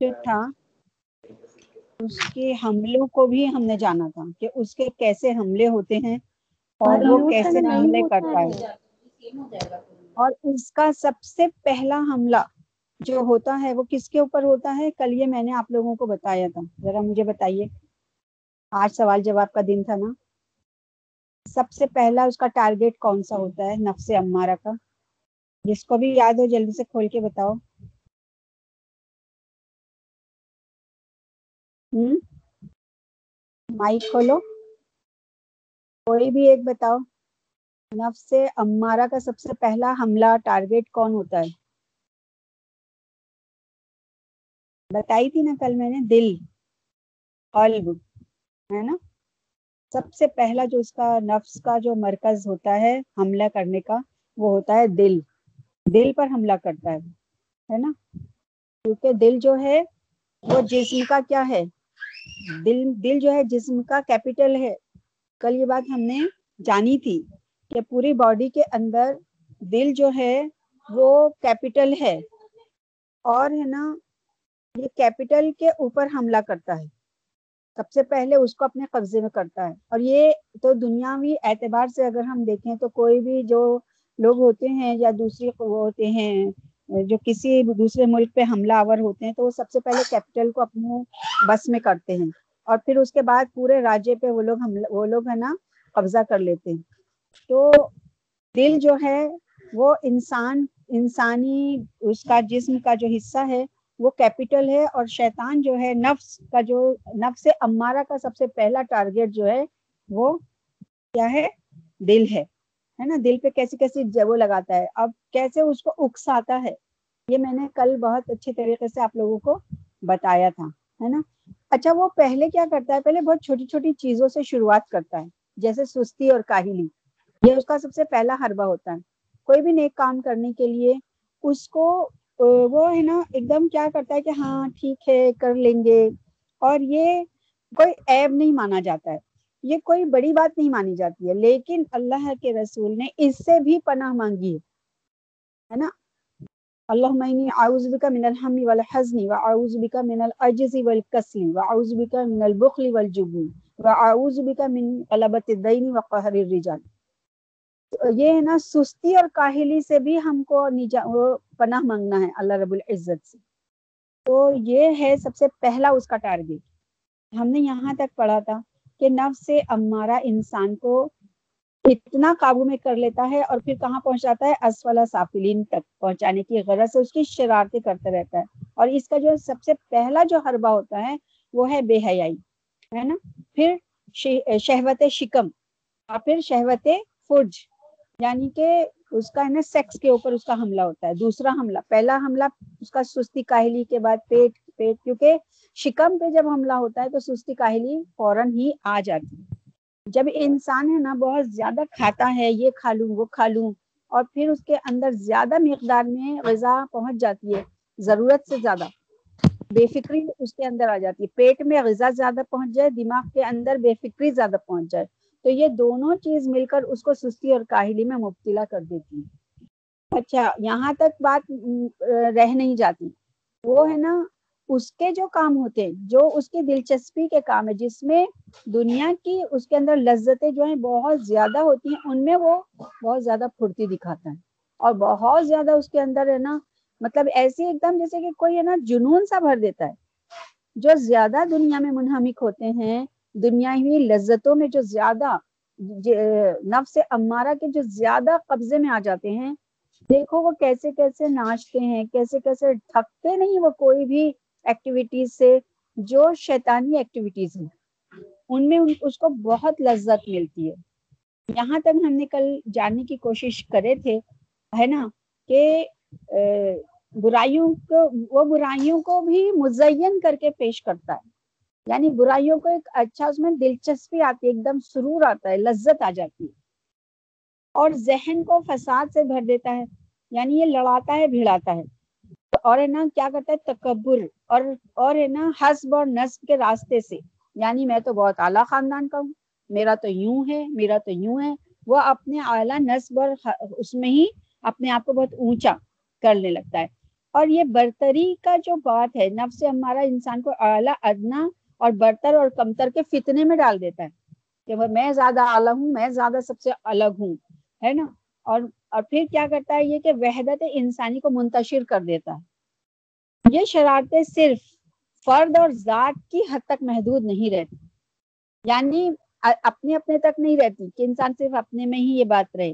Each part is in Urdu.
جو تھا اس کے حملوں کو بھی ہم نے جانا تھا کہ اس کے کیسے حملے ہوتے ہیں اور وہ کیسے حملے کرتا ہے۔ اور اس کا سب سے پہلا حملہ جو ہوتا ہے وہ کس کے اوپر ہوتا ہے؟ کل یہ میں نے آپ لوگوں کو بتایا تھا۔ ذرا مجھے بتائیے آج سوال جواب کا دن تھا نا۔ سب سے پہلا اس کا ٹارگیٹ کون سا ہوتا ہے؟ نفس امارہ کا۔ جس کو بھی یاد ہو جلدی سے کھول کے بتاؤ۔ ہوں۔ مائک کھولو۔ کوئی بھی ایک بتاؤ۔ نفس امارہ کا سب سے پہلا حملہ ٹارگیٹ کون ہوتا ہے؟ بتائی تھی نا کل میں نے، دل، قلب، ہے نا؟ سب سے پہلا جو اس کا نفس کا جو مرکز ہوتا ہے حملہ کرنے کا، وہ ہوتا ہے دل۔ دل پر حملہ کرتا ہے ہے نا؟ کیونکہ دل جو ہے، وہ جسم کا کیا ہے؟ دل دل جو ہے جسم کا کیپیٹل ہے۔ کل یہ بات ہم نے جانی تھی کہ پوری باڈی کے اندر دل جو ہے وہ کیپیٹل ہے۔ اور ہے نا، یہ کیپیٹل کے اوپر حملہ کرتا ہے۔ سب سے پہلے اس کو اپنے قبضے میں کرتا ہے۔ اور یہ تو دنیاوی اعتبار سے اگر ہم دیکھیں تو کوئی بھی جو لوگ ہوتے ہیں یا دوسری وہ ہوتے ہیں جو کسی دوسرے ملک پہ حملہ آور ہوتے ہیں تو وہ سب سے پہلے کیپٹل کو اپنے بس میں کرتے ہیں اور پھر اس کے بعد پورے راجے پہ وہ لوگ حملہ وہ لوگ ہے نا قبضہ کر لیتے ہیں۔ تو دل جو ہے وہ انسان انسانی اس کا جسم کا جو حصہ ہے وہ کیپیٹل ہے اور شیطان جو ہے نفس کا جو نفس امارہ کا سب سے پہلا ٹارگیٹ جو ہے وہ کیا ہے؟ دل ہے۔ ہے نا، دل پہ کیسی کیسی وہ لگاتا ہے۔ اب کیسے اس کو اکساتا ہے، یہ میں نے کل بہت اچھے طریقے سے آپ لوگوں کو بتایا تھا، ہے نا۔ اچھا وہ پہلے کیا کرتا ہے؟ پہلے بہت چھوٹی چھوٹی چیزوں سے شروعات کرتا ہے، جیسے سستی اور کاہلی۔ یہ اس کا سب سے پہلا حربہ ہوتا ہے۔ کوئی بھی نیک کام کرنے کے لیے اس کو وہ ہے نا، ایک دم کیا کرتا ہے کہ ہاں ٹھیک ہے، کر لیں گے۔ اور یہ کوئی عیب نہیں مانا جاتا ہے۔ یہ کوئی بڑی بات نہیں مانی جاتی ہے، لیکن اللہ کے رسول نے اس سے بھی پناہ مانگی ہے نا؟ اللہ معنی اعوذ بک من الحم والحزن واعوذ بک من العجز والکسل واعوذ بک من البخل والجبن واعوذ بک من غلبۃ الدین وقهر الرجال۔ یہ ہے نا، سستی اور کاہلی سے بھی ہم کو وہ پناہ مانگنا ہے اللہ رب العزت سے۔ تو یہ ہے سب سے پہلا اس کا ٹارگیٹ۔ ہم نے یہاں تک پڑھا تھا۔ کہ نفس سے امارہ انسان کو اتنا قابو میں کر لیتا ہے اور پھر کہاں پہنچاتا ہے؟ اسفلا سافلین تک پہنچانے کی غرض سے اس کی شرارتیں کرتا رہتا ہے۔ اور اس کا جو سب سے پہلا جو حربہ ہوتا ہے وہ ہے بے حیائی، ہے نا؟ پھر شہوت شکم اور پھر شہوت فرج یعنی کہ اس کا ہے نا سیکس کے اوپر اس کا حملہ ہوتا ہے۔ دوسرا حملہ، پہلا حملہ اس کا سستی کاہلی کے بعد پیٹ پیٹ، کیونکہ شکم پہ جب حملہ ہوتا ہے تو سستی کاہلی فوراً ہی آ جاتی ہے۔ جب انسان ہے نا، بہت زیادہ کھاتا ہے، یہ کھا لوں، وہ کھا لوں، اور پھر اس کے اندر زیادہ مقدار میں غذا پہنچ جاتی ہے، ضرورت سے زیادہ۔ بے فکری اس کے اندر آ جاتی ہے۔ پیٹ میں غذا زیادہ پہنچ جائے، دماغ کے اندر بے فکری زیادہ پہنچ جائے۔ تو یہ دونوں چیز مل کر اس کو سستی اور کاہلی میں مبتلا کر دیتی ہے اچھا یہاں تک بات رہ نہیں جاتی۔ وہ ہے نا اس کے جو کام ہوتے ہیں، جو اس کی دلچسپی کے کام ہے جس میں دنیا کی اس کے اندر لذتیں جو ہیں بہت زیادہ ہوتی ہیں، ان میں وہ بہت زیادہ پھرتی دکھاتا ہے۔ اور بہت زیادہ اس کے اندر ہے نا مطلب ایسی ایک دم جیسے کہ کوئی ہے نا جنون سا بھر دیتا ہے۔ جو زیادہ دنیا میں منہمک ہوتے ہیں دنیاوی لذتوں میں جو زیادہ نفس امارہ کے جو زیادہ قبضے میں آ جاتے ہیں، دیکھو وہ کیسے کیسے ناچتے ہیں، کیسے کیسے تھکتے نہیں وہ کوئی بھی ایکٹیویٹیز سے جو شیطانی ایکٹیویٹیز ہیں، ان میں ان اس کو بہت لذت ملتی ہے۔ یہاں تک ہم نے کل جاننے کی کوشش کرے تھے، ہے نا، کہ برائیوں کو، وہ برائیوں کو بھی مزین کر کے پیش کرتا ہے۔ یعنی برائیوں کو ایک اچھا اس میں دلچسپی آتی ہے، ایک دم سرور آتا ہے، لذت آ جاتی ہے۔ اور ذہن کو فساد سے بھر دیتا ہے یعنی یہ لڑاتا ہے بھیڑاتا ہے۔ اور ہے نا کیا کرتا ہے تکبر اور اور ہے نا حسب اور نصب کے راستے سے۔ یعنی میں تو بہت اعلیٰ خاندان کا ہوں، میرا تو یوں ہے، میرا تو یوں ہے۔ وہ اپنے اعلیٰ نصب اور اس میں ہی اپنے آپ کو بہت اونچا کرنے لگتا ہے۔ اور یہ برتری کا جو بات ہے، نفس ہمارا انسان کو اعلیٰ ادنا اور برتر اور کمتر کے فتنے میں ڈال دیتا ہے کہ وہ میں زیادہ اعلیٰ ہوں، میں زیادہ سب سے الگ ہوں، ہے نا؟ اور اور پھر کیا کرتا ہے یہ کہ وحدت انسانی کو منتشر کر دیتا ہے۔ یہ شرارتیں صرف فرد اور ذات کی حد تک محدود نہیں رہتی۔ یعنی اپنے اپنے تک نہیں رہتی کہ انسان صرف اپنے میں ہی یہ بات رہے۔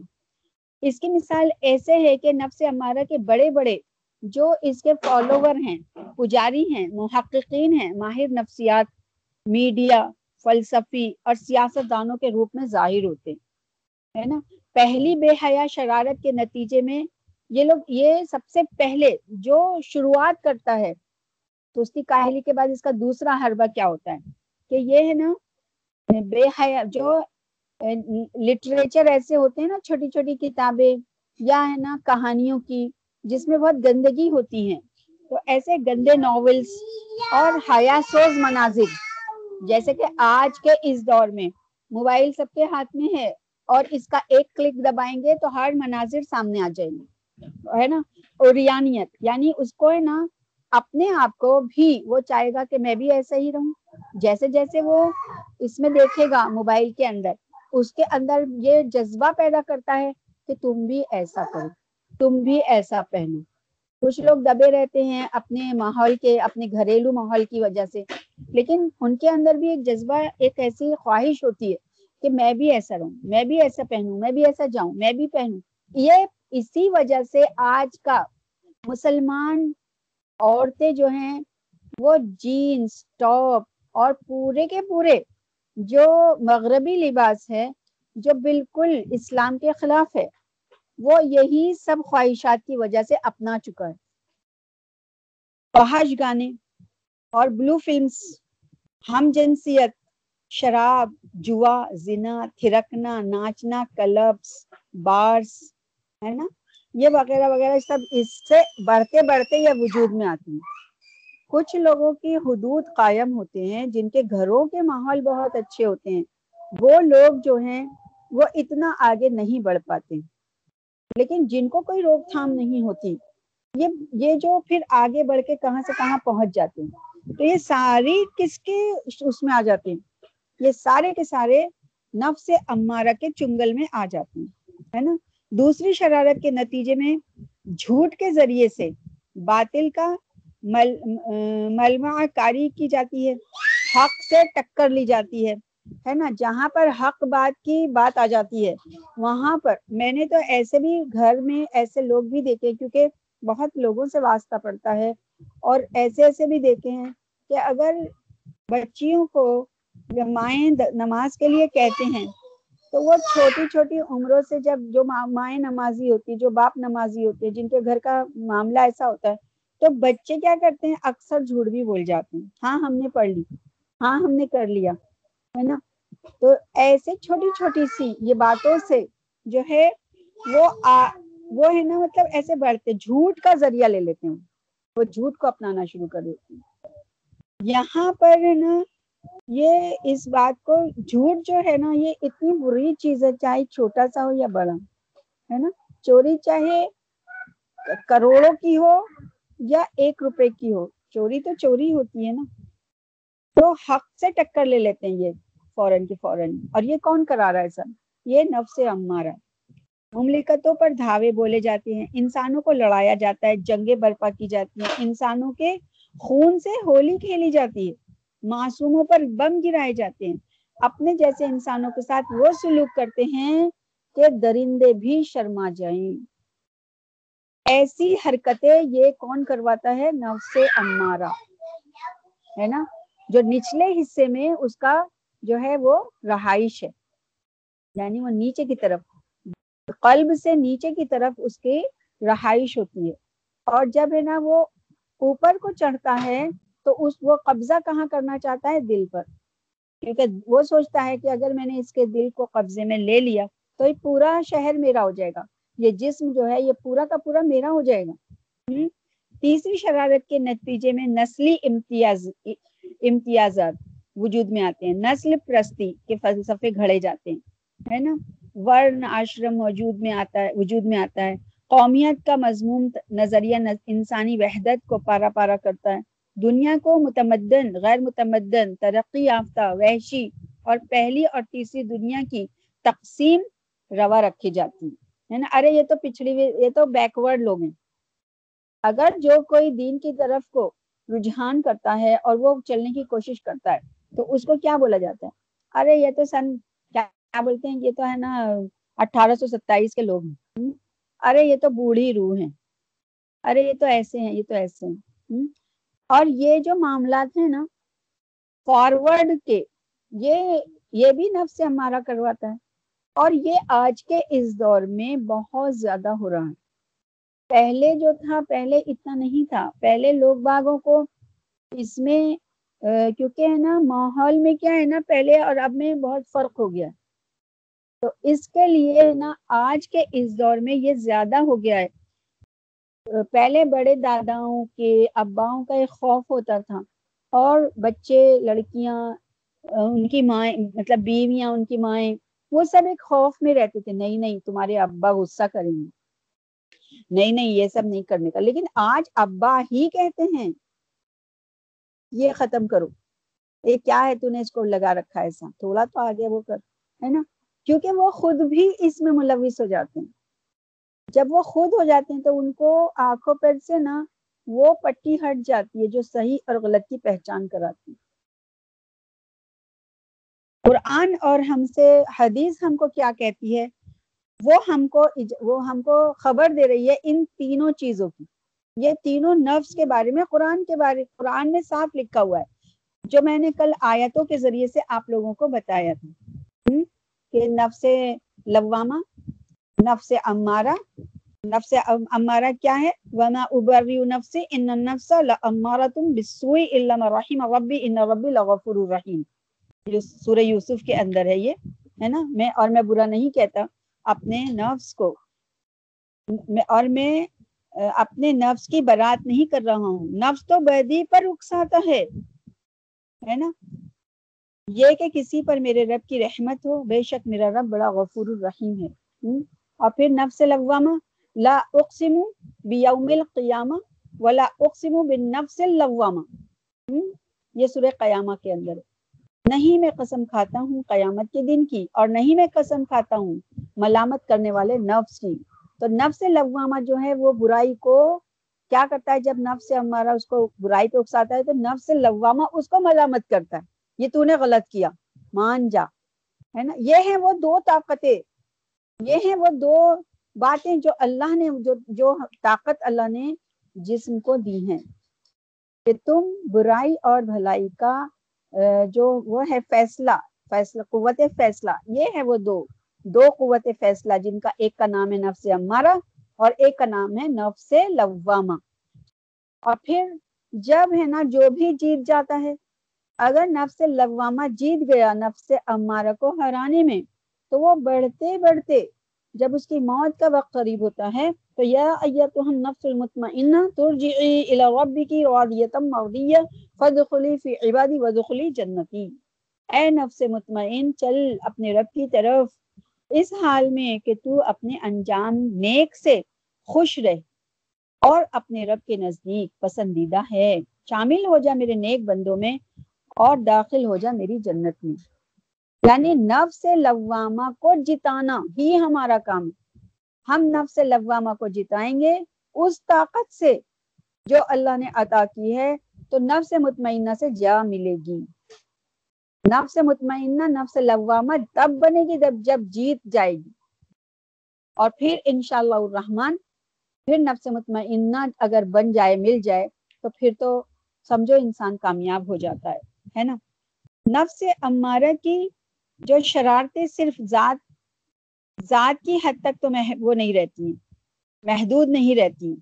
اس کی مثال ایسے ہے کہ نفس ہمارا کے بڑے بڑے جو اس کے فالوور ہیں، پجاری ہیں، محققین ہیں، ماہر نفسیات، میڈیا، فلسفی اور سیاست دانوں کے روپ میں ظاہر ہوتے ہیں، ہے نا؟ پہلی بے حیا شرارت کے نتیجے میں یہ لوگ، یہ سب سے پہلے جو شروعات کرتا ہے تو اس کی کاہلی کے بعد اس کا دوسرا حربہ کیا ہوتا ہے؟ کہ یہ ہے نا، بے حیا، جو لٹریچر ایسے ہوتے ہیں نا، چھوٹی چھوٹی کتابیں یا ہے نا کہانیوں کی، جس میں بہت گندگی ہوتی ہے تو ایسے گندے ناولس اور حیا سوز مناظر، جیسے کہ آج کے اس دور میں، موبائل سب کے ہاتھ میں ہے اور اس کا ایک کلک دبائیں گے تو ہر مناظر سامنے آ جائیں گے۔ ہے نا؟ اوریانیت یعنی اس کو ہے نا، اپنے آپ کو بھی وہ چاہے گا کہ میں بھی ایسا ہی رہوں۔ جیسے جیسے وہ اس میں دیکھے گا موبائل کے اندر، اس کے اندر یہ جذبہ پیدا کرتا ہے کہ تم بھی ایسا کرو، تم بھی ایسا پہنو۔ کچھ لوگ دبے رہتے ہیں اپنے ماحول کے، اپنے گھریلو ماحول کی وجہ سے۔ لیکن ان کے اندر بھی ایک جذبہ، ایک ایسی خواہش ہوتی ہے کہ میں بھی ایسا رہوں، میں بھی ایسا پہنوں، میں بھی ایسا جاؤں، میں بھی پہنوں۔ یہ اسی وجہ سے آج کا مسلمان عورتیں جو ہیں، وہ جینس ٹاپ اور پورے کے پورے جو مغربی لباس ہے، جو بالکل اسلام کے خلاف ہے، وہ یہی سب خواہشات کی وجہ سے اپنا چکا ہے۔ فحش گانے اور بلو فلمز، ہم جنسیت، شراب، جوا، زنا، تھرکنا، ناچنا کلبس بارس ہے نا؟ یہ وغیرہ وغیرہ سب اس سے بڑھتے بڑھتے یہ وجود میں آتی ہیں۔ کچھ لوگوں کی حدود قائم ہوتے ہیں، جن کے گھروں کے ماحول بہت اچھے ہوتے ہیں۔ وہ لوگ جو ہیں، وہ اتنا آگے نہیں بڑھ پاتے۔ لیکن جن کو کوئی روک تھام نہیں ہوتی، یہ یہ جو پھر آگے بڑھ کے کہاں سے کہاں پہنچ جاتے ہیں۔ تو یہ ساری کس کے اس میں آ جاتے ہیں؟ یہ سارے کے سارے نفس امارہ کے چنگل میں آ جاتے ہیں، ہے نا؟ دوسری شرارت کے نتیجے میں جھوٹ کے ذریعے سے باطل کا مل ملمع کاری کی جاتی ہے۔ حق سے ٹکر لی جاتی ہے ہے نا؟ جہاں پر حق بات کی بات آ جاتی ہے، وہاں پر۔ میں نے تو ایسے بھی گھر میں ایسے لوگ بھی دیکھے، کیونکہ بہت لوگوں سے واسطہ پڑتا ہے۔ اور ایسے ایسے بھی دیکھے ہیں کہ اگر بچیوں کو مائیں نماز کے لیے کہتے ہیں تو وہ چھوٹی چھوٹی عمروں سے جب جو مائیں نمازی ہوتی جو باپ نمازی ہوتے جن کے گھر کا معاملہ ایسا ہوتا ہے تو بچے کیا کرتے ہیں؟ اکثر جھوٹ بھی بول جاتے ہیں۔ ہاں ہم نے پڑھ لی ہاں ہم نے کر لیا۔ ہے نا؟ تو ایسے چھوٹی چھوٹی سی یہ باتوں سے جو ہے وہ آ, وہ ہے نا مطلب ایسے بڑھتے جھوٹ کا ذریعہ لے لیتے ہیں۔ وہ جھوٹ کو اپنانا شروع کر دیتے ہیں۔ یہاں پر ہے نا یہ اس بات کو جھوٹ جو ہے نا، یہ اتنی بری چیز ہے، چاہے چھوٹا سا ہو یا بڑا، ہے نا؟ چوری چاہے کروڑوں کی ہو یا ایک روپے کی ہو، چوری تو چوری ہوتی ہے نا۔ تو حق سے ٹکر لے لیتے ہیں یہ فوراً کی فوراً۔ اور یہ کون کرا رہا ہے سب یہ نفس امارا مملکتوں پر دھاوے بولے جاتے ہیں، انسانوں کو لڑایا جاتا ہے، جنگیں برپا کی جاتی ہیں، انسانوں کے خون سے ہولی کھیلی جاتی ہے۔ معصوموں پر بم گرائے جاتے ہیں۔ اپنے جیسے انسانوں کے ساتھ وہ سلوک کرتے ہیں کہ درندے بھی شرما جائیں۔ ایسی حرکتیں یہ کون کرواتا ہے؟ نفس امارا ہے نا؟ جو نچلے حصے میں اس کا جو ہے وہ رہائش ہے۔ یعنی وہ نیچے کی طرف، قلب سے نیچے کی طرف اس کی رہائش ہوتی ہے۔ اور جب ہے نا وہ اوپر کو چڑھتا ہے تو اس وہ قبضہ کہاں کرنا چاہتا ہے؟ دل پر۔ کیونکہ وہ سوچتا ہے کہ اگر میں نے اس کے دل کو قبضے میں لے لیا تو یہ پورا شہر میرا ہو جائے گا۔ یہ جسم جو ہے، یہ پورا کا پورا میرا ہو جائے گا۔ تیسری شرارت کے نتیجے میں نسلی امتیاز، امتیازات وجود میں آتے ہیں۔ نسل پرستی کے فلسفے گھڑے جاتے ہیں، ہے نا؟ ورن آشرم موجود میں آتا ہے، وجود میں آتا ہے۔ قومیت کا مضمون نظریہ، انسانی وحدت کو پارا پارا کرتا ہے۔ دنیا کو متمدن، غیر متمدن، ترقی یافتہ، وحشی اور پہلی اور تیسری دنیا کی تقسیم روا رکھی جاتی ہے۔ نا؟ ارے، یہ تو پچھڑی یہ تو بیکورڈ لوگ ہیں۔ اگر جو کوئی دین کی طرف کو رجحان کرتا ہے اور وہ چلنے کی کوشش کرتا ہے، تو اس کو کیا بولا جاتا ہے؟ ارے، یہ تو سن، کیا بولتے ہیں؟ یہ تو ہے نا، اٹھارہ سو ستائیس کے لوگ ہیں۔ ارے، یہ تو بوڑھی روح ہیں۔ ارے، یہ تو ایسے ہیں، یہ تو ایسے ہیں۔ اور یہ جو معاملات ہیں نا فارورڈ کے، یہ یہ بھی نفس سے ہمارا کرواتا ہے۔ اور یہ آج کے اس دور میں بہت زیادہ ہو رہا ہے۔ پہلے جو تھا، پہلے اتنا نہیں تھا۔ پہلے لوگ باغوں کو اس میں کیونکہ ہے نا، ماحول میں کیا ہے نا، پہلے اور اب میں بہت فرق ہو گیا۔ تو اس کے لیے نا، آج کے اس دور میں یہ زیادہ ہو گیا ہے۔ پہلے بڑے داداؤں کے اباؤں کا ایک خوف ہوتا تھا اور بچے، لڑکیاں، ان کی مائیں مطلب بیویاں، ان کی مائیں، وہ سب ایک خوف میں رہتے تھے، نہیں نہیں، تمہارے ابا غصہ کریں گے۔ نہیں نہیں، یہ سب نہیں کرنے کا۔ لیکن آج ابا ہی کہتے ہیں، یہ ختم کرو۔ یہ کیا ہے، تو نے اس کو لگا رکھا ہے ایسا۔ تھوڑا تو آگے وہ کر، ہے نا؟ کیونکہ وہ خود بھی اس میں ملوث ہو جاتے ہیں۔ جب وہ خود ہو جاتے ہیں تو ان کو آنکھوں پر سے نا وہ پٹی ہٹ جاتی ہے جو صحیح اور غلط کی پہچان کراتی ہے۔ قرآن اور ہم سے حدیث ہم کو کیا کہتی ہے؟ وہ ہم کو وہ ہم کو خبر دے رہی ہے ان تینوں چیزوں کی۔ یہ تینوں نفس کے بارے میں، قرآن کے بارے، قرآن میں صاف لکھا ہوا ہے۔ جو میں نے کل آیتوں کے ذریعے سے آپ لوگوں کو بتایا تھا۔ کہ نفس لوامہ نفس امارہ نفس امارہ کیا ہے؟ وما ابری نفس ان النفس لامارۃ بالسوء الا ما رحم ربی ان ربی لغفور الرحیم سورہ یوسف کے اندر ہے یہ، ہے نا؟ میں اور میں برا نہیں کہتا، اپنے نفس کو۔ اور میں اپنے نفس کی برات نہیں کر رہا ہوں۔ نفس تو بدی پر اکساتا ہے ہے نا؟ یہ کہ کسی پر میرے رب کی رحمت ہو، بے شک میرا رب بڑا غفور الرحیم ہے۔ اور پھر نفس لغوامہ لا اقسم بیوم القیامہ ولا اقسم بالنفس اللوامہ۔ یہ سورہ قیامہ کے اندر۔ ہے نہیں میں قسم کھاتا ہوں قیامت کے دن کی اور نہیں میں قسم کھاتا ہوں ملامت کرنے والے نفس کی۔ تو نفس لوامہ جو ہے وہ برائی کو کیا کرتا ہے؟ جب نفس ہمارا اس کو برائی پہ اکساتا ہے تو نفس لوامہ اس کو ملامت کرتا ہے۔ یہ تو نے غلط کیا۔ مان جا۔ ہے نا؟ یہ ہیں وہ دو طاقتیں۔ یہ ہیں وہ دو باتیں جو اللہ نے جو جو طاقت اللہ نے جسم کو دی ہیں کہ تم برائی اور بھلائی کا جو وہ ہے فیصلہ فیصلہ، قوت فیصلہ، یہ ہے وہ دو دو قوت فیصلہ جن کا ایک کا نام ہے نفس امارہ اور ایک کا نام ہے نفس لوامہ۔ اور پھر جب ہے نا جو بھی جیت جاتا ہے، اگر نفس لوامہ جیت گیا نفس امارہ کو ہرانے میں تو وہ بڑھتے بڑھتے جب اس کی موت کا وقت قریب ہوتا ہے تو یا ایتها النفس المطمئنہ ترجعی الى ربک راضیتا مرضیہ فدخلی فی عبادی ودخلی جنتی۔ اے نفس مطمئن، چل اپنے رب کی طرف۔ اس حال میں کہ تو اپنے انجام نیک سے خوش رہ اور اپنے رب کے نزدیک پسندیدہ ہے۔ شامل ہو جا میرے نیک بندوں میں اور داخل ہو جا میری جنت میں۔ یعنی نفس لوامہ کو جتانا، ہی ہمارا کام۔ ہے ہم نفس لوامہ کو جتائیں گے اس طاقت سے جو اللہ نے عطا کی ہے، تو نفس مطمئنہ سے جا ملے گی۔ نفس مطمئنہ، نفس لوامہ تب بنے گی جب جب جیت جائے گی۔ اور پھر انشاءاللہ الرحمن، پھر نفس مطمئنہ اگر بن جائے، مل جائے، تو پھر تو سمجھو انسان کامیاب ہو جاتا ہے ہے نا؟ نفس امارہ کی جو شرارتیں صرف ذات ذات کی حد تک تو وہ نہیں رہتی ہیں، محدود نہیں رہتی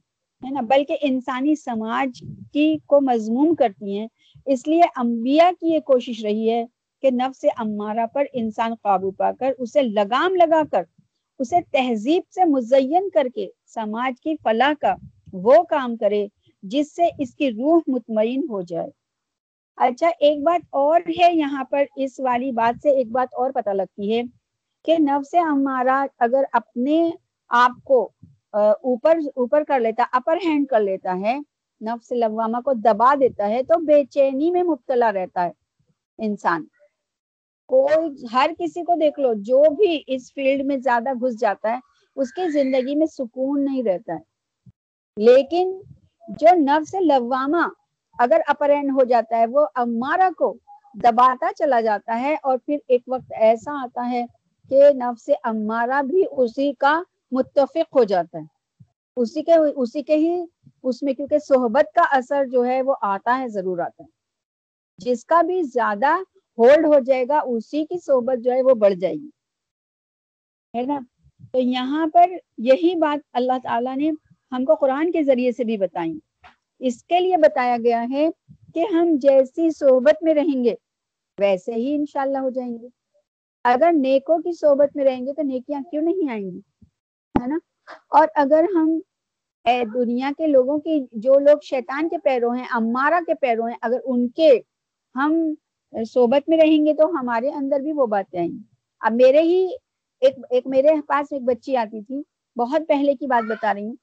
ہے نا؟ بلکہ انسانی سماج کی کو مضموم کرتی ہیں۔ اس لیے انبیاء کی یہ کوشش رہی ہے کہ نفس امارہ پر انسان قابو پا کر اسے لگام لگا کر، اسے تہذیب سے مزین کر کے سماج کی فلاح کا وہ کام کرے جس سے اس کی روح مطمئن ہو جائے۔ اچھا ایک بات اور ہے یہاں پر اس والی بات سے ایک بات اور پتہ لگتی ہے کہ نفس ہمارا اگر اپنے آپ کو اوپر اوپر کر لیتا، اپر ہینڈ کر لیتا ہے، نفس لوامہ کو دبا دیتا ہے تو بے چینی میں مبتلا رہتا ہے انسان۔ کوئی، ہر کسی کو دیکھ لو، جو بھی اس فیلڈ میں زیادہ گھس جاتا ہے، اس کی زندگی میں سکون نہیں رہتا ہے۔ لیکن جو نفس لوامہ اگر اپر ہو جاتا ہے، وہ امارہ کو دباتا چلا جاتا ہے اور پھر ایک وقت ایسا آتا ہے کہ نفس امارہ بھی اسی کا متفق ہو جاتا ہے۔ اسی کے اسی کے ہی، اس میں کیونکہ صحبت کا اثر جو ہے وہ آتا ہے، ضرور آتا ہے۔ جس کا بھی زیادہ ہولڈ ہو جائے گا، اسی کی صحبت جو ہے وہ بڑھ جائے گی۔ ہے نا؟ تو یہاں پر یہی بات اللہ تعالیٰ نے ہم کو قرآن کے ذریعے سے بھی بتائی۔ اس کے لیے بتایا گیا ہے کہ ہم جیسی صحبت میں رہیں گے، ویسے ہی انشاءاللہ ہو جائیں گے۔ اگر نیکوں کی صحبت میں رہیں گے تو نیکیاں کیوں نہیں آئیں گی؟ ہے نا؟ اور اگر ہم اے دنیا کے لوگوں کی، جو لوگ شیطان کے پیروں ہیں، امارہ کے پیروں ہیں، اگر ان کے ہم صحبت میں رہیں گے تو ہمارے اندر بھی وہ باتیں آئیں گی۔ اب میرے ہی ایک ایک میرے پاس ایک بچی آتی تھی، بہت پہلے کی بات بتا رہی ہوں۔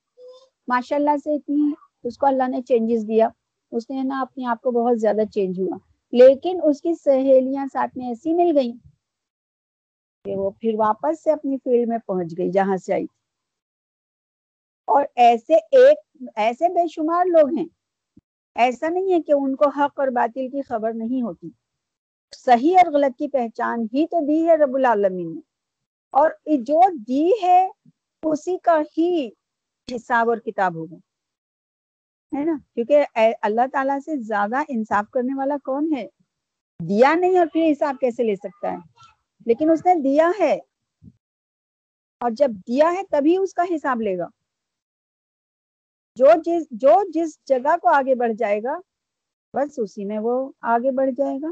ماشاء اللہ سے اتنی اس کو اللہ نے چینجز دیا، اس نے نا اپنے آپ کو بہت زیادہ چینج ہوا۔ لیکن اس کی سہیلیاں ساتھ میں ایسی مل گئی کہ وہ پھر واپس سے اپنی فیلڈ میں پہنچ گئی، جہاں سے آئی۔ تھی اور ایسے ایک، ایسے بے شمار لوگ ہیں، ایسا نہیں ہے کہ ان کو حق اور باطل کی خبر نہیں ہوتی۔ صحیح اور غلط کی پہچان ہی تو دی ہے رب العالمین نے۔ اور جو دی ہے، اسی کا ہی حساب اور کتاب ہوگا۔ ہے نا؟ کیونکہ اللہ تعالیٰ سے زیادہ انصاف کرنے والا کون ہے؟ دیا نہیں اور پھر حساب کیسے لے سکتا ہے؟ لیکن اس نے دیا ہے۔ اور جب دیا ہے تبھی اس کا حساب لے گا۔ جو جس جو جس جگہ کو آگے بڑھ جائے گا، بس اسی میں وہ آگے بڑھ جائے گا۔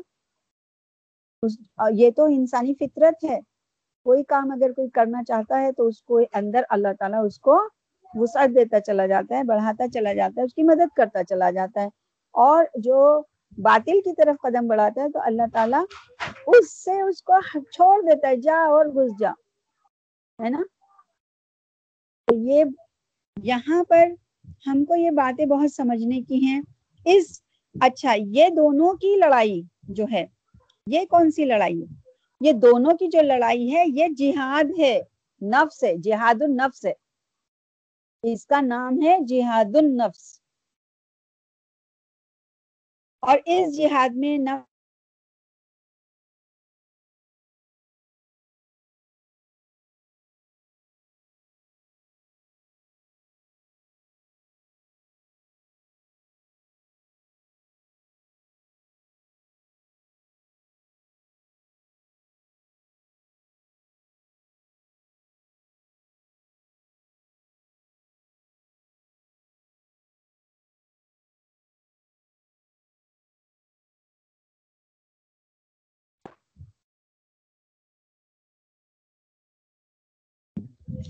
یہ تو انسانی فطرت ہے۔ کوئی کام اگر کوئی کرنا چاہتا ہے تو اس کو اندر اللہ تعالیٰ اس کو وسعت دیتا چلا جاتا ہے، بڑھاتا چلا جاتا ہے، اس کی مدد کرتا چلا جاتا ہے۔ اور جو باطل کی طرف قدم بڑھاتا ہے تو اللہ تعالیٰ اس سے اس کو چھوڑ دیتا ہے، جا اور گھس جا۔ ہے نا؟ تو یہ یہاں پر ہم کو یہ باتیں بہت سمجھنے کی ہیں۔ اس اچھا یہ دونوں کی لڑائی جو ہے، یہ کون سی لڑائی ہے؟ یہ دونوں کی جو لڑائی ہے، یہ جہاد ہے، نفس ہے، جہاد النفس ہے۔ اس کا نام ہے جہاد النفس۔ اور اس جہاد میں نفس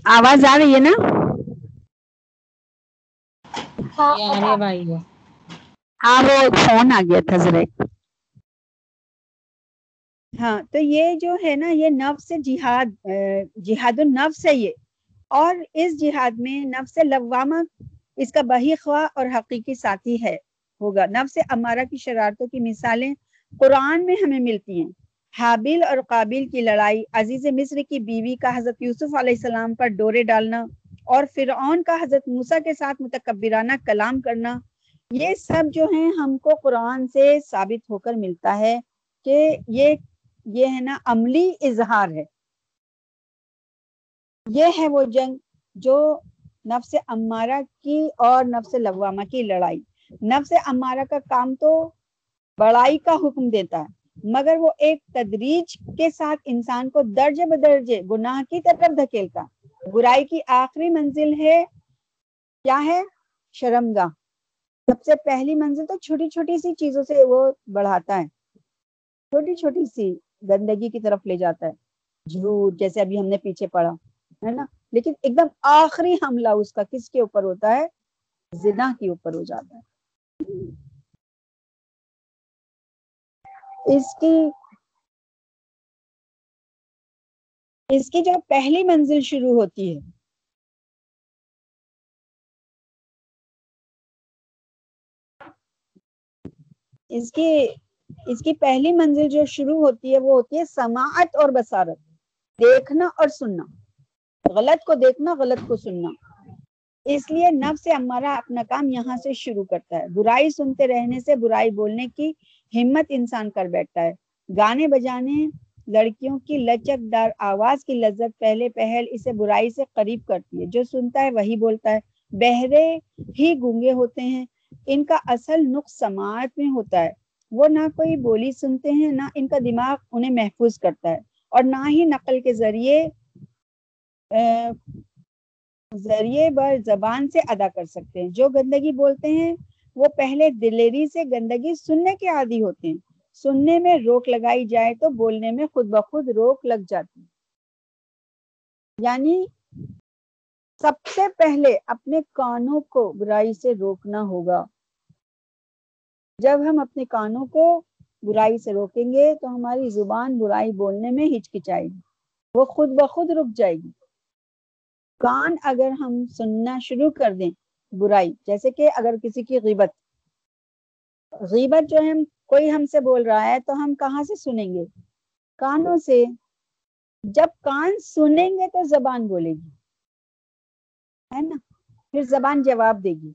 آواز آ رہی ہے نا؟ ہاں وہ فون آ گیا تھا ذرا۔ ہاں تو یہ جو ہے نا یہ نفس جہاد جہاد النفس ہے یہ۔ اور اس جہاد میں نفس لوامہ اس کا بہی خواہ اور حقیقی ساتھی ہے ہوگا۔ نفس امارہ کی شرارتوں کی مثالیں قرآن میں ہمیں ملتی ہیں۔ حابل اور قابل کی لڑائی، عزیز مصر کی بیوی کا حضرت یوسف علیہ السلام پر ڈورے ڈالنا اور فرعون کا حضرت موسیٰ کے ساتھ متکبرانہ کلام کرنا، یہ سب جو ہیں ہم کو قرآن سے ثابت ہو کر ملتا ہے کہ یہ یہ ہے نا عملی اظہار ہے۔ یہ ہے وہ جنگ جو نفس امارہ کی اور نفس لوامہ کی لڑائی۔ نفس امارہ کا کام تو بڑائی کا حکم دیتا ہے۔ مگر وہ ایک تدریج کے ساتھ انسان کو درجے بدرجے گناہ کی طرف دھکیلتا۔ برائی کی آخری منزل ہے، کیا ہے؟ شرمگاہ۔ سب سے پہلی منزل تو چھوٹی چھوٹی سی چیزوں سے وہ بڑھاتا ہے۔ چھوٹی چھوٹی سی گندگی کی طرف لے جاتا ہے۔ جھوٹ جیسے ابھی ہم نے پیچھے پڑا ہے نا؟ لیکن ایک دم آخری حملہ اس کا کس کے اوپر ہوتا ہے؟ زنا کے اوپر ہو جاتا ہے۔ اس کی اس کی جو پہلی منزل شروع ہوتی ہے۔ اس کی اس کی پہلی منزل جو شروع ہوتی ہے وہ ہوتی ہے سماعت اور بسارت دیکھنا اور سننا۔ غلط کو دیکھنا، غلط کو سننا۔ اس لیے نفس ہمارا اپنا کام یہاں سے شروع کرتا ہے۔ برائی سنتے رہنے سے، برائی بولنے کی ہمت انسان کر بیٹھتا ہے۔ گانے بجانے لڑکیوں کی لچک دار آواز کی لذت پہلے پہل اسے برائی سے قریب کرتی ہے۔ جو سنتا ہے وہی بولتا ہے۔ بہرے ہی گونگے ہوتے ہیں۔ ان کا اصل نقص سماعت میں ہوتا ہے۔ وہ نہ کوئی بولی سنتے ہیں، نہ ان کا دماغ انہیں محفوظ کرتا ہے۔ اور نہ ہی نقل کے ذریعے ذریعے بر زبان سے ادا کر سکتے ہیں۔ جو گندگی بولتے ہیں وہ پہلے دلیری سے گندگی سننے کے عادی ہوتے ہیں۔ سننے میں روک لگائی جائے تو بولنے میں خود بخود روک لگ جاتی یعنی سب سے پہلے اپنے کانوں کو برائی سے روکنا ہوگا۔ جب ہم اپنے کانوں کو برائی سے روکیں گے تو ہماری زبان برائی بولنے میں ہچکچائے گی۔ وہ خود بخود رک جائے گی۔ کان اگر ہم سننا شروع کر دیں برائی۔ جیسے کہ اگر کسی کی غیبت غیبت جو ہے کوئی ہم سے بول رہا ہے تو ہم کہاں سے سنیں گے؟ کانوں سے۔ جب کان سنیں گے تو زبان بولے گی، ہے نا؟ پھر زبان جواب دے گی۔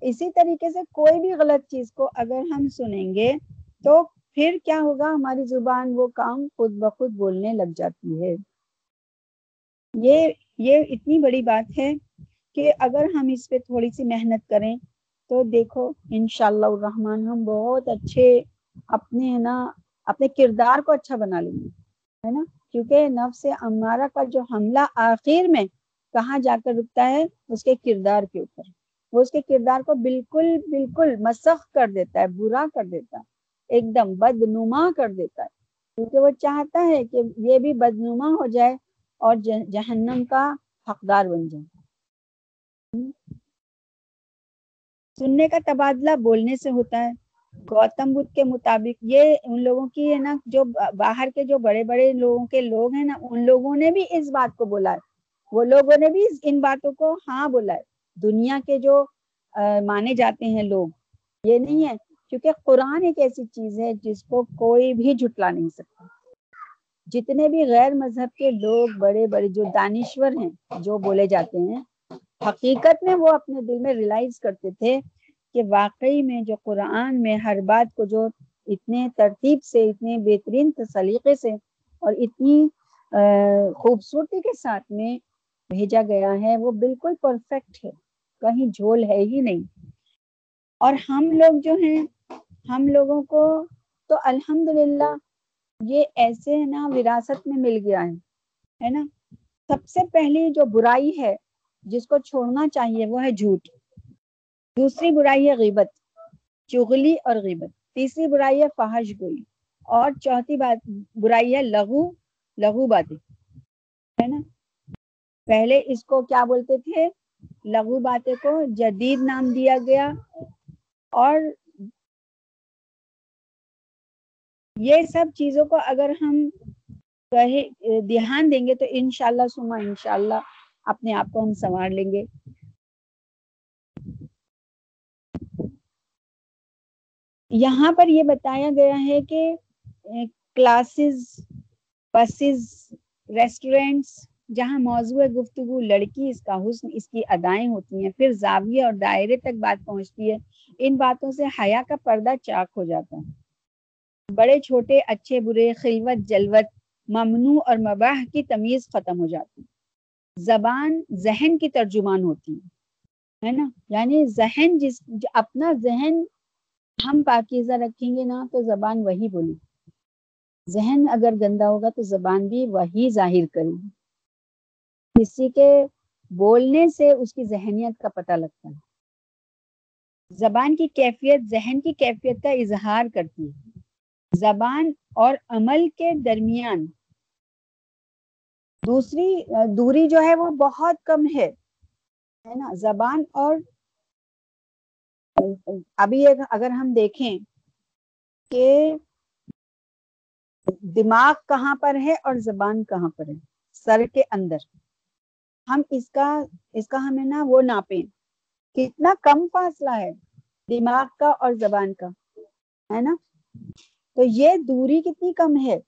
اسی طریقے سے کوئی بھی غلط چیز کو اگر ہم سنیں گے تو پھر کیا ہوگا؟ ہماری زبان وہ کام خود بخود بولنے لگ جاتی ہے۔ یہ یہ اتنی بڑی بات ہے۔ کہ اگر ہم اس پہ تھوڑی سی محنت کریں تو دیکھو، انشاءاللہ الرحمن ہم بہت اچھے اپنے نا، اپنے کردار کو اچھا بنا لیں گے، ہے نا؟ کیونکہ نفس امارہ کا جو حملہ آخر میں کہاں جا کر رکتا ہے، اس کے کردار کے اوپر۔ وہ اس کے کردار کو بالکل بالکل مسخ کر دیتا ہے، برا کر دیتا ہے، ایک دم بدنما کر دیتا ہے۔ کیونکہ وہ چاہتا ہے کہ یہ بھی بدنما ہو جائے اور جہنم کا حقدار بن جائے۔ سننے کا تبادلہ بولنے سے ہوتا ہے۔ گوتم بدھ کے مطابق یہ ان لوگوں کی ہے نا، جو باہر کے جو بڑے بڑے لوگوں کے لوگ ہیں نا، ان لوگوں نے بھی اس بات کو بولا ہے۔ وہ لوگوں نے بھی ان باتوں کو ہاں بولا ہے۔ دنیا کے جو مانے جاتے ہیں لوگ، یہ نہیں ہے۔ کیونکہ قرآن ایک ایسی چیز ہے جس کو کوئی بھی جھٹلا نہیں سکتا۔ جتنے بھی غیر مذہب کے لوگ بڑے بڑے جو دانشور ہیں، جو بولے جاتے ہیں حقیقت میں وہ اپنے دل میں ریلائز کرتے تھے کہ واقعی میں جو قرآن میں ہر بات کو جو اتنے ترتیب سے، اتنے بہترین سلیقے سے اور اتنی خوبصورتی کے ساتھ میں بھیجا گیا ہے، وہ بالکل پرفیکٹ ہے۔ کہیں جھول ہے ہی نہیں۔ اور ہم لوگ جو ہیں، ہم لوگوں کو تو الحمد للہ یہ ایسے نا وراثت میں مل گیا ہے ہے نا؟ سب سے پہلی جو برائی ہے جس کو چھوڑنا چاہیے وہ ہے جھوٹ۔ دوسری برائی ہے غیبت، چغلی اور غیبت۔ تیسری برائی ہے فحش گوئی۔ اور چوتھی بات، برائی ہے لغو لغو باتیں۔ ہے نا؟ پہلے اس کو کیا بولتے تھے؟ لغو باتیں کو جدید نام دیا گیا۔ اور یہ سب چیزوں کو اگر ہم دھیان دیں گے تو انشاءاللہ سما انشاءاللہ اپنے آپ کو ہم سنوار لیں گے۔ یہاں پر یہ بتایا گیا ہے کہ کلاسز بسز ریسٹورینٹس جہاں موضوع گفتگو، لڑکی اس کا حسن، اس کی ادائیں ہوتی ہیں، پھر زاویہ اور دائرے تک بات پہنچتی ہے، ان باتوں سے حیا کا پردہ چاک ہو جاتا ہے۔ بڑے، چھوٹے، اچھے، برے، خلوت، جلوت، ممنوع اور مباح کی تمیز ختم ہو جاتی۔ زبان ذہن کی ترجمان ہوتی ہے نا؟ یعنی ذہن جس، اپنا ذہن ہم پاکیزہ رکھیں گے نا تو زبان وہی بولی ذہن اگر گندا ہوگا تو زبان بھی وہی ظاہر کرے گی۔ کسی کے بولنے سے اس کی ذہنیت کا پتہ لگتا ہے۔ زبان کی کیفیت، ذہن کی کیفیت کا اظہار کرتی ہے۔ زبان اور عمل کے درمیان دوسری، دوری جو ہے وہ بہت کم ہے نا؟ زبان اور، ابھی اگر ہم دیکھیں کہ دماغ کہاں پر ہے اور زبان کہاں پر ہے، سر کے اندر۔ ہم اس کا اس کا ہمیں نا وہ ناپیں۔ کتنا کم فاصلہ ہے دماغ کا اور زبان کا، ہے نا؟ تو یہ دوری کتنی کم ہے؟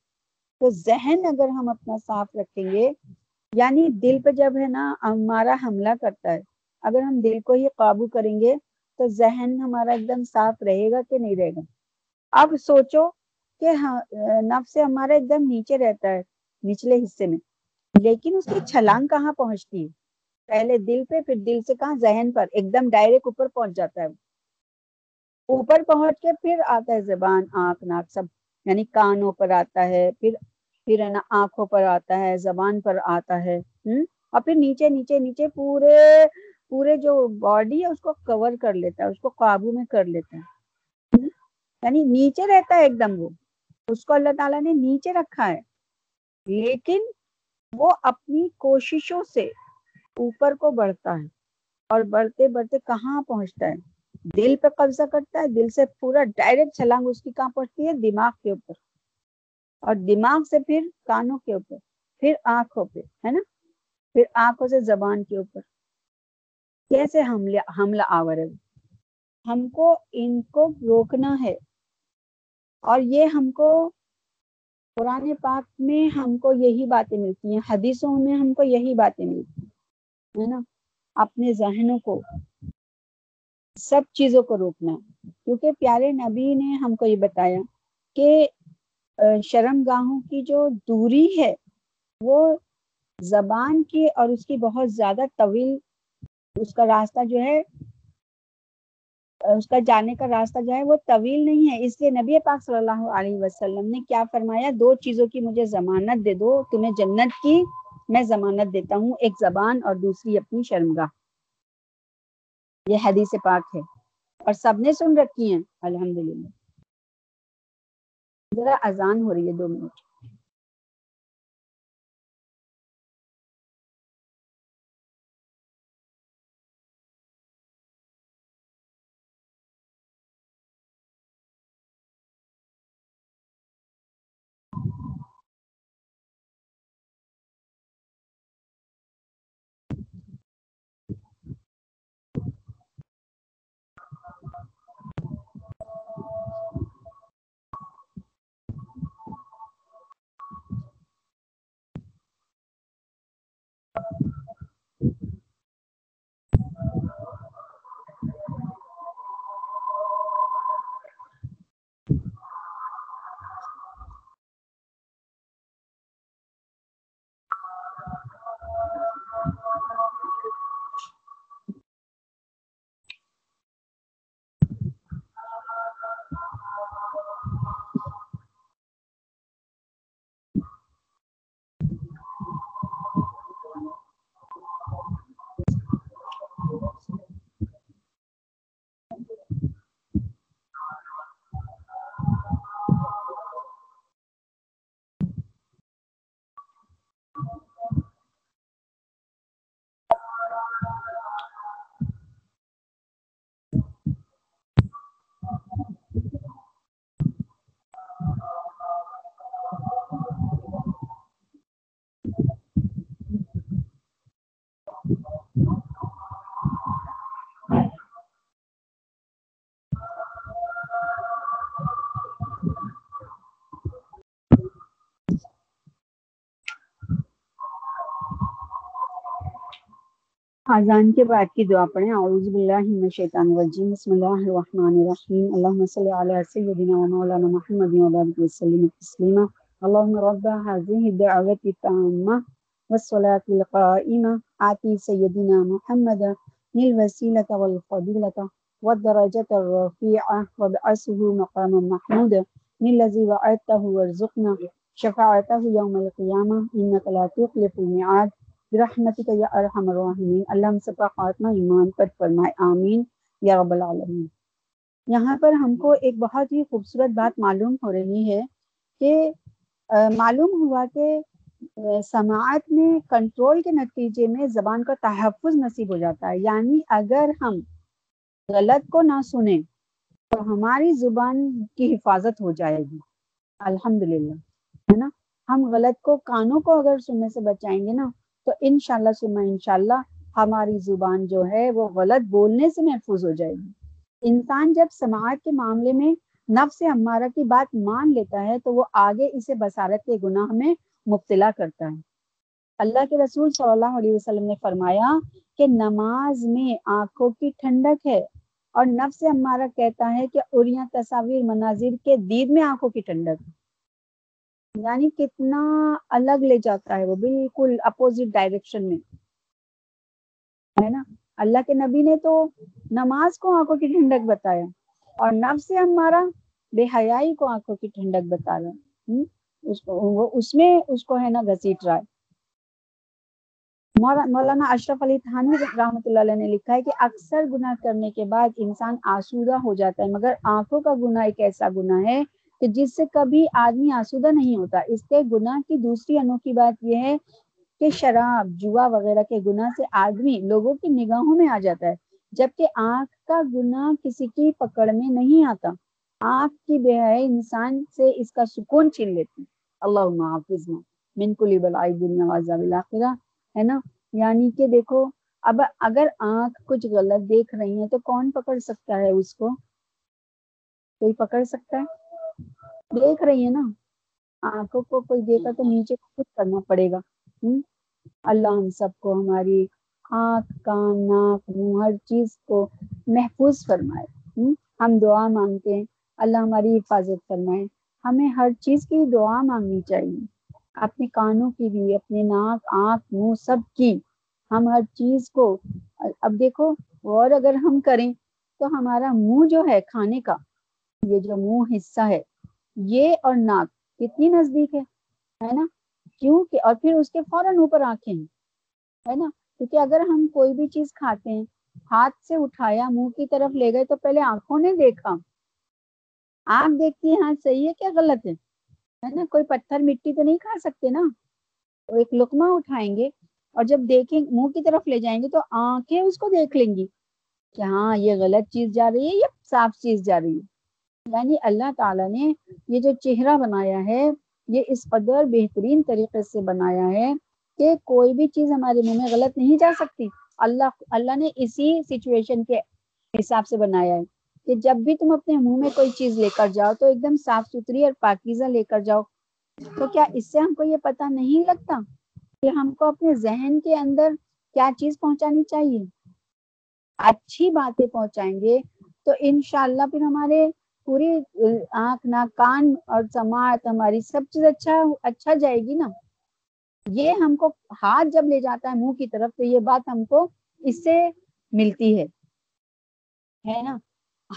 تو ذہن اگر ہم اپنا صاف رکھیں گے یعنی دل پہ جب ہے نا ہمارا حملہ کرتا ہے، اگر ہم دل کو ہی قابو کریں گے تو ذہن ہمارا ایک دم صاف رہے گا کہ نہیں رہے گا؟ اب سوچو کہ نفس ہمارا ایک دم نیچے رہتا ہے، نچلے حصے میں، لیکن اس کی چھلانگ کہاں پہنچتی ہے؟ پہلے دل پہ، پھر دل سے کہاں؟ ذہن پر، ایک دم ڈائریکٹ اوپر پہنچ جاتا ہے۔ اوپر پہنچ کے پھر آتا ہے زبان، آنکھ، ناک، سب یعنی کانوں پر آتا ہے، پھر پھر ہے نا آنکھوں پر آتا ہے، زبان پر آتا ہے اور پھر نیچے نیچے نیچے پورے پورے جو باڈی ہے، اس کو کور کر لیتا ہے، اس کو قابو میں کر لیتا ہے یعنی نیچے رہتا ہے ایک دم وہ، اس کو اللہ تعالیٰ نے نیچے رکھا ہے، لیکن وہ اپنی کوششوں سے اوپر کو بڑھتا ہے، اور بڑھتے بڑھتے کہاں پہنچتا ہے؟ دل پہ قبضہ کرتا ہے، دل سے پورا ڈائریکٹ چھلانگ اس کی کہاں پہنچتی ہے؟ دماغ کے اوپر۔ اور دماغ سے پھر کانوں کے اوپر، پھر آنکھوں پہ، ہے نا؟ پھر آنکھوں سے زبان کے اوپر۔ کیسے حملہ حملہ آور ہے؟ ہم کو ان کو روکنا ہے۔ اور یہ ہم کو قرآن پاک میں ہم کو یہی باتیں ملتی ہیں، حدیثوں میں ہم کو یہی باتیں ملتی ہیں، ہے نا؟ اپنے ذہنوں کو، سب چیزوں کو روکنا۔ کیونکہ پیارے نبی نے ہم کو یہ بتایا کہ شرم گاہوں کی جو دوری ہے، وہ زبان کی اور اس کی بہت زیادہ طویل، اس کا راستہ جو ہے، اس کا جانے کا راستہ جو ہے، وہ طویل نہیں ہے۔ اس لیے نبی پاک صلی اللہ علیہ وسلم نے کیا فرمایا؟ دو چیزوں کی مجھے ضمانت دے دو، تمہیں جنت کی میں ضمانت دیتا ہوں، ایک زبان اور دوسری اپنی شرمگاہ یہ حدیث پاک ہے اور سب نے سن رکھی ہیں الحمد للہ ذرا اذان ہو رہی ہے دو منٹ۔ آزان کے بعد کی دعا پڑھیں۔ اعوذ باللہ من الشیطان الرجیم۔ بسم اللہ الرحمن الرحیم۔ اللہم صلی علی سیدنا و مولانا محمد و بارک وسلم تسلیما۔ اللہم رب هذه الدعوة التامة والصلاة القائمة آتی سیدنا محمد للوسیلة والفضیلة والدرجة الرفيعة وبعثه مقام محمود للذي وعدته وارزقنا شفاعته يوم القيامة إنك لا تخلف الميعاد برحمتک یا ارحم الراحمین، اللہ ہم سب کا خاتمہ ایمان پر فرمائے، آمین، یا رب العالمین۔ یہاں پر ہم کو ایک بہت ہی خوبصورت بات معلوم ہو رہی ہے کہ معلوم ہوا کہ سماعت میں کنٹرول کے نتیجے میں زبان کا تحفظ نصیب ہو جاتا ہے۔ یعنی اگر ہم غلط کو نہ سنیں تو ہماری زبان کی حفاظت ہو جائے گی۔ الحمد للہ ہے نا؟ ہم غلط کو کانوں کو اگر سننے سے بچائیں گے نا تو انشاءاللہ سما انشاءاللہ ہماری زبان جو ہے وہ غلط بولنے سے محفوظ ہو جائے گی۔ انسان جب سماعت کے معاملے میں نفس امارہ کی بات مان لیتا ہے تو وہ آگے اسے بصارت کے گناہ میں مبتلا کرتا ہے۔ اللہ کے رسول صلی اللہ علیہ وسلم نے فرمایا کہ نماز میں آنکھوں کی ٹھنڈک ہے اور نفس امارہ کہتا ہے کہ اریاں تصاویر مناظر کے دید میں آنکھوں کی ٹھنڈک۔ ہے یعنی کتنا الگ لے جاتا ہے وہ، بالکل اپوزٹ ڈائریکشن میں، ہے نا؟ اللہ کے نبی نے تو نماز کو آنکھوں کی ٹھنڈک بتایا اور نفس ہمارا بے حیائی کو آنکھوں کی ٹھنڈک بتا رہا اس کو، وہ، اس میں اس کو ہے نا گھسیٹ رہا ہے۔ مولانا اشرف علی تھانوی رحمۃ اللہ علیہ نے لکھا ہے کہ اکثر گناہ کرنے کے بعد انسان آسودہ ہو جاتا ہے، مگر آنکھوں کا گناہ ایک ایسا گناہ ہے کہ جس سے کبھی آدمی آسودہ نہیں ہوتا۔ اس کے گناہ کی دوسری انوکھی بات یہ ہے کہ شراب، جوا وغیرہ کے گناہ سے آدمی لوگوں کی نگاہوں میں آ جاتا ہے، جبکہ آنکھ کا گناہ کسی کی پکڑ میں نہیں آتا۔ آنکھ کی بے انسان سے اس کا سکون چھین لیتی۔ اللہ حافظ۔ من کلی بلائی دنیا واضح ہے نا؟ یعنی کہ دیکھو، اب اگر آنکھ کچھ غلط دیکھ رہی ہے تو کون پکڑ سکتا ہے اس کو؟ کوئی پکڑ سکتا ہے؟ دیکھ رہی ہے نا آنکھوں کو کوئی دیکھا تو نیچے خود کرنا پڑے گا۔ اللہ ہم سب کو ہماری آنکھ کان ناک منہ ہر چیز کو محفوظ فرمائے۔ ہم دعا مانگتے ہیں۔ اللہ ہماری حفاظت فرمائے۔ ہمیں ہر چیز کی دعا مانگنی چاہیے۔ اپنے کانوں کی بھی اپنے ناک آنکھ منہ سب کی۔ ہم ہر چیز کو اب دیکھو اور اگر ہم کریں تو ہمارا منہ جو ہے کھانے کا یہ جو منہ حصہ ہے یہ اور ناک کتنی نزدیک ہے؟ نا؟ کیوں کہ اور پھر اس کے فوراً اوپر آنکھیں ہے نا؟ کیونکہ اگر ہم کوئی بھی چیز کھاتے ہیں، ہاتھ سے اٹھایا، منہ کی طرف لے گئے، تو پہلے آنکھوں نے دیکھا۔ آنکھ دیکھتی ہے ہاں صحیح ہے کیا غلط ہے؟ ہے نا؟ کوئی پتھر، مٹی تو نہیں کھا سکتے نا؟ تو ایک لکما اٹھائیں گے اور جب دیکھیں، منہ کی طرف لے جائیں گے، تو آنکھیں اس کو دیکھ لیں گی کہ ہاں یہ غلط چیز جا رہی ہے یا صاف چیز جا رہی ہے۔ یعنی اللہ تعالیٰ نے یہ جو چہرہ بنایا ہے، یہ اس قدر بہترین طریقے سے بنایا ہے کہ کوئی بھی چیز ہمارے منہ میں غلط نہیں جا سکتی۔ اللہ اللہ نے اسی سچویشن کے حساب سے بنایا ہے کہ جب بھی تم اپنے منہ میں کوئی چیز لے کر جاؤ تو ایک دم صاف ستھری اور پاکیزہ لے کر جاؤ۔ تو کیا اس سے ہم کو یہ پتا نہیں لگتا کہ ہم کو اپنے ذہن کے اندر کیا چیز پہنچانی چاہیے؟ اچھی باتیں پہنچائیں گے تو انشاءاللہ پھر ہمارے پوری آنکھ نہ کان اور سماعت ہماری سب چیز اچھا اچھا جائے گی نا۔ یہ ہم کو ہاتھ جب لے جاتا ہے منہ کی طرف، تو یہ بات ہم کو اس سے ملتی ہے۔ ہے نا؟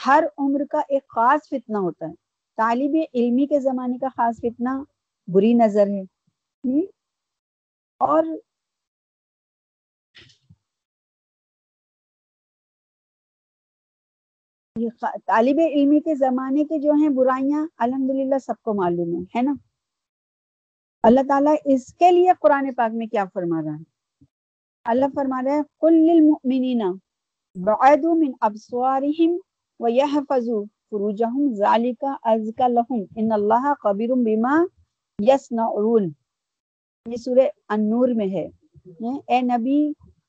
ہر عمر کا ایک خاص فتنہ ہوتا ہے۔ طالب علمی کے زمانے کا خاص فتنہ، بری نظر ہے۔ اور طالب علمی کے زمانے کے جو ہیں برائیاں، الحمدللہ سب کو معلوم ہے ہے نا؟ اللہ تعالیٰ اس کے لیے قرآن پاک میں کیا فرما رہا ہے؟ اللہ فرما رہا ہے کل للمؤمنین بعدوا من ابصارهم ويحفظوا فروجهم ذلك ازكى لهم ان الله خبير بما يصنعون۔ یہ سورہ النور میں ہے۔ اے نبی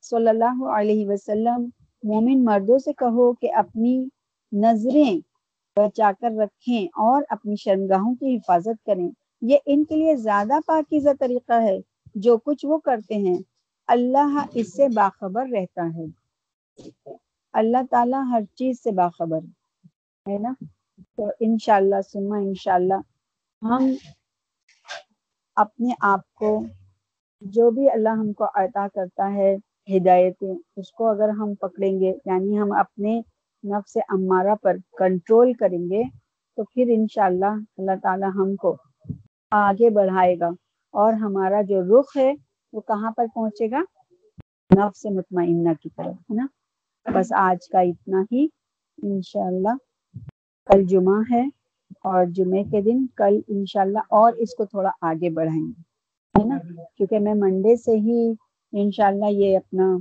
صلی اللہ علیہ وسلم، مومن مردوں سے کہو کہ اپنی نظریں بچا کر رکھیں اور اپنی شرمگاہوں کی حفاظت کریں۔ یہ ان کے لیے زیادہ پاکیزہ طریقہ ہے جو کچھ وہ کرتے ہیں۔ اللہ اس سے باخبر رہتا ہے۔ اللہ تعالیٰ ہر چیز سے باخبر ہے نا؟ تو انشاءاللہ سما انشاءاللہ ہم اپنے آپ کو، جو بھی اللہ ہم کو عطا کرتا ہے، ہدایتیں، اس کو اگر ہم پکڑیں گے یعنی ہم اپنے نفس امارہ پر کنٹرول کریں گے، تو پھر انشاءاللہ اللہ تعالی ہم کو آگے بڑھائے گا۔ اور ہمارا جو رخ ہے، وہ کہاں پر پہنچے گا؟ نفس مطمئنہ کی طرف، ہے نا؟ بس آج کا اتنا ہی۔ انشاءاللہ کل جمعہ ہے اور جمعے کے دن کل انشاءاللہ اور اس کو تھوڑا آگے بڑھائیں گے، ہے نا؟ کیونکہ میں منڈے سے ہی انشاءاللہ یہ اپنا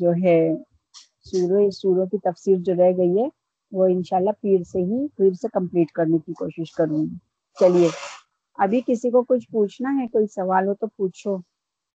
جو ہے سورہ سوروں کی تفسیر جو رہ گئی ہے، وہ انشاءاللہ پیر سے ہی پیر سے کمپلیٹ کرنے کی کوشش کروں گی۔ چلیے، ابھی کسی کو کچھ پوچھنا ہے، کوئی سوال ہو تو پوچھو۔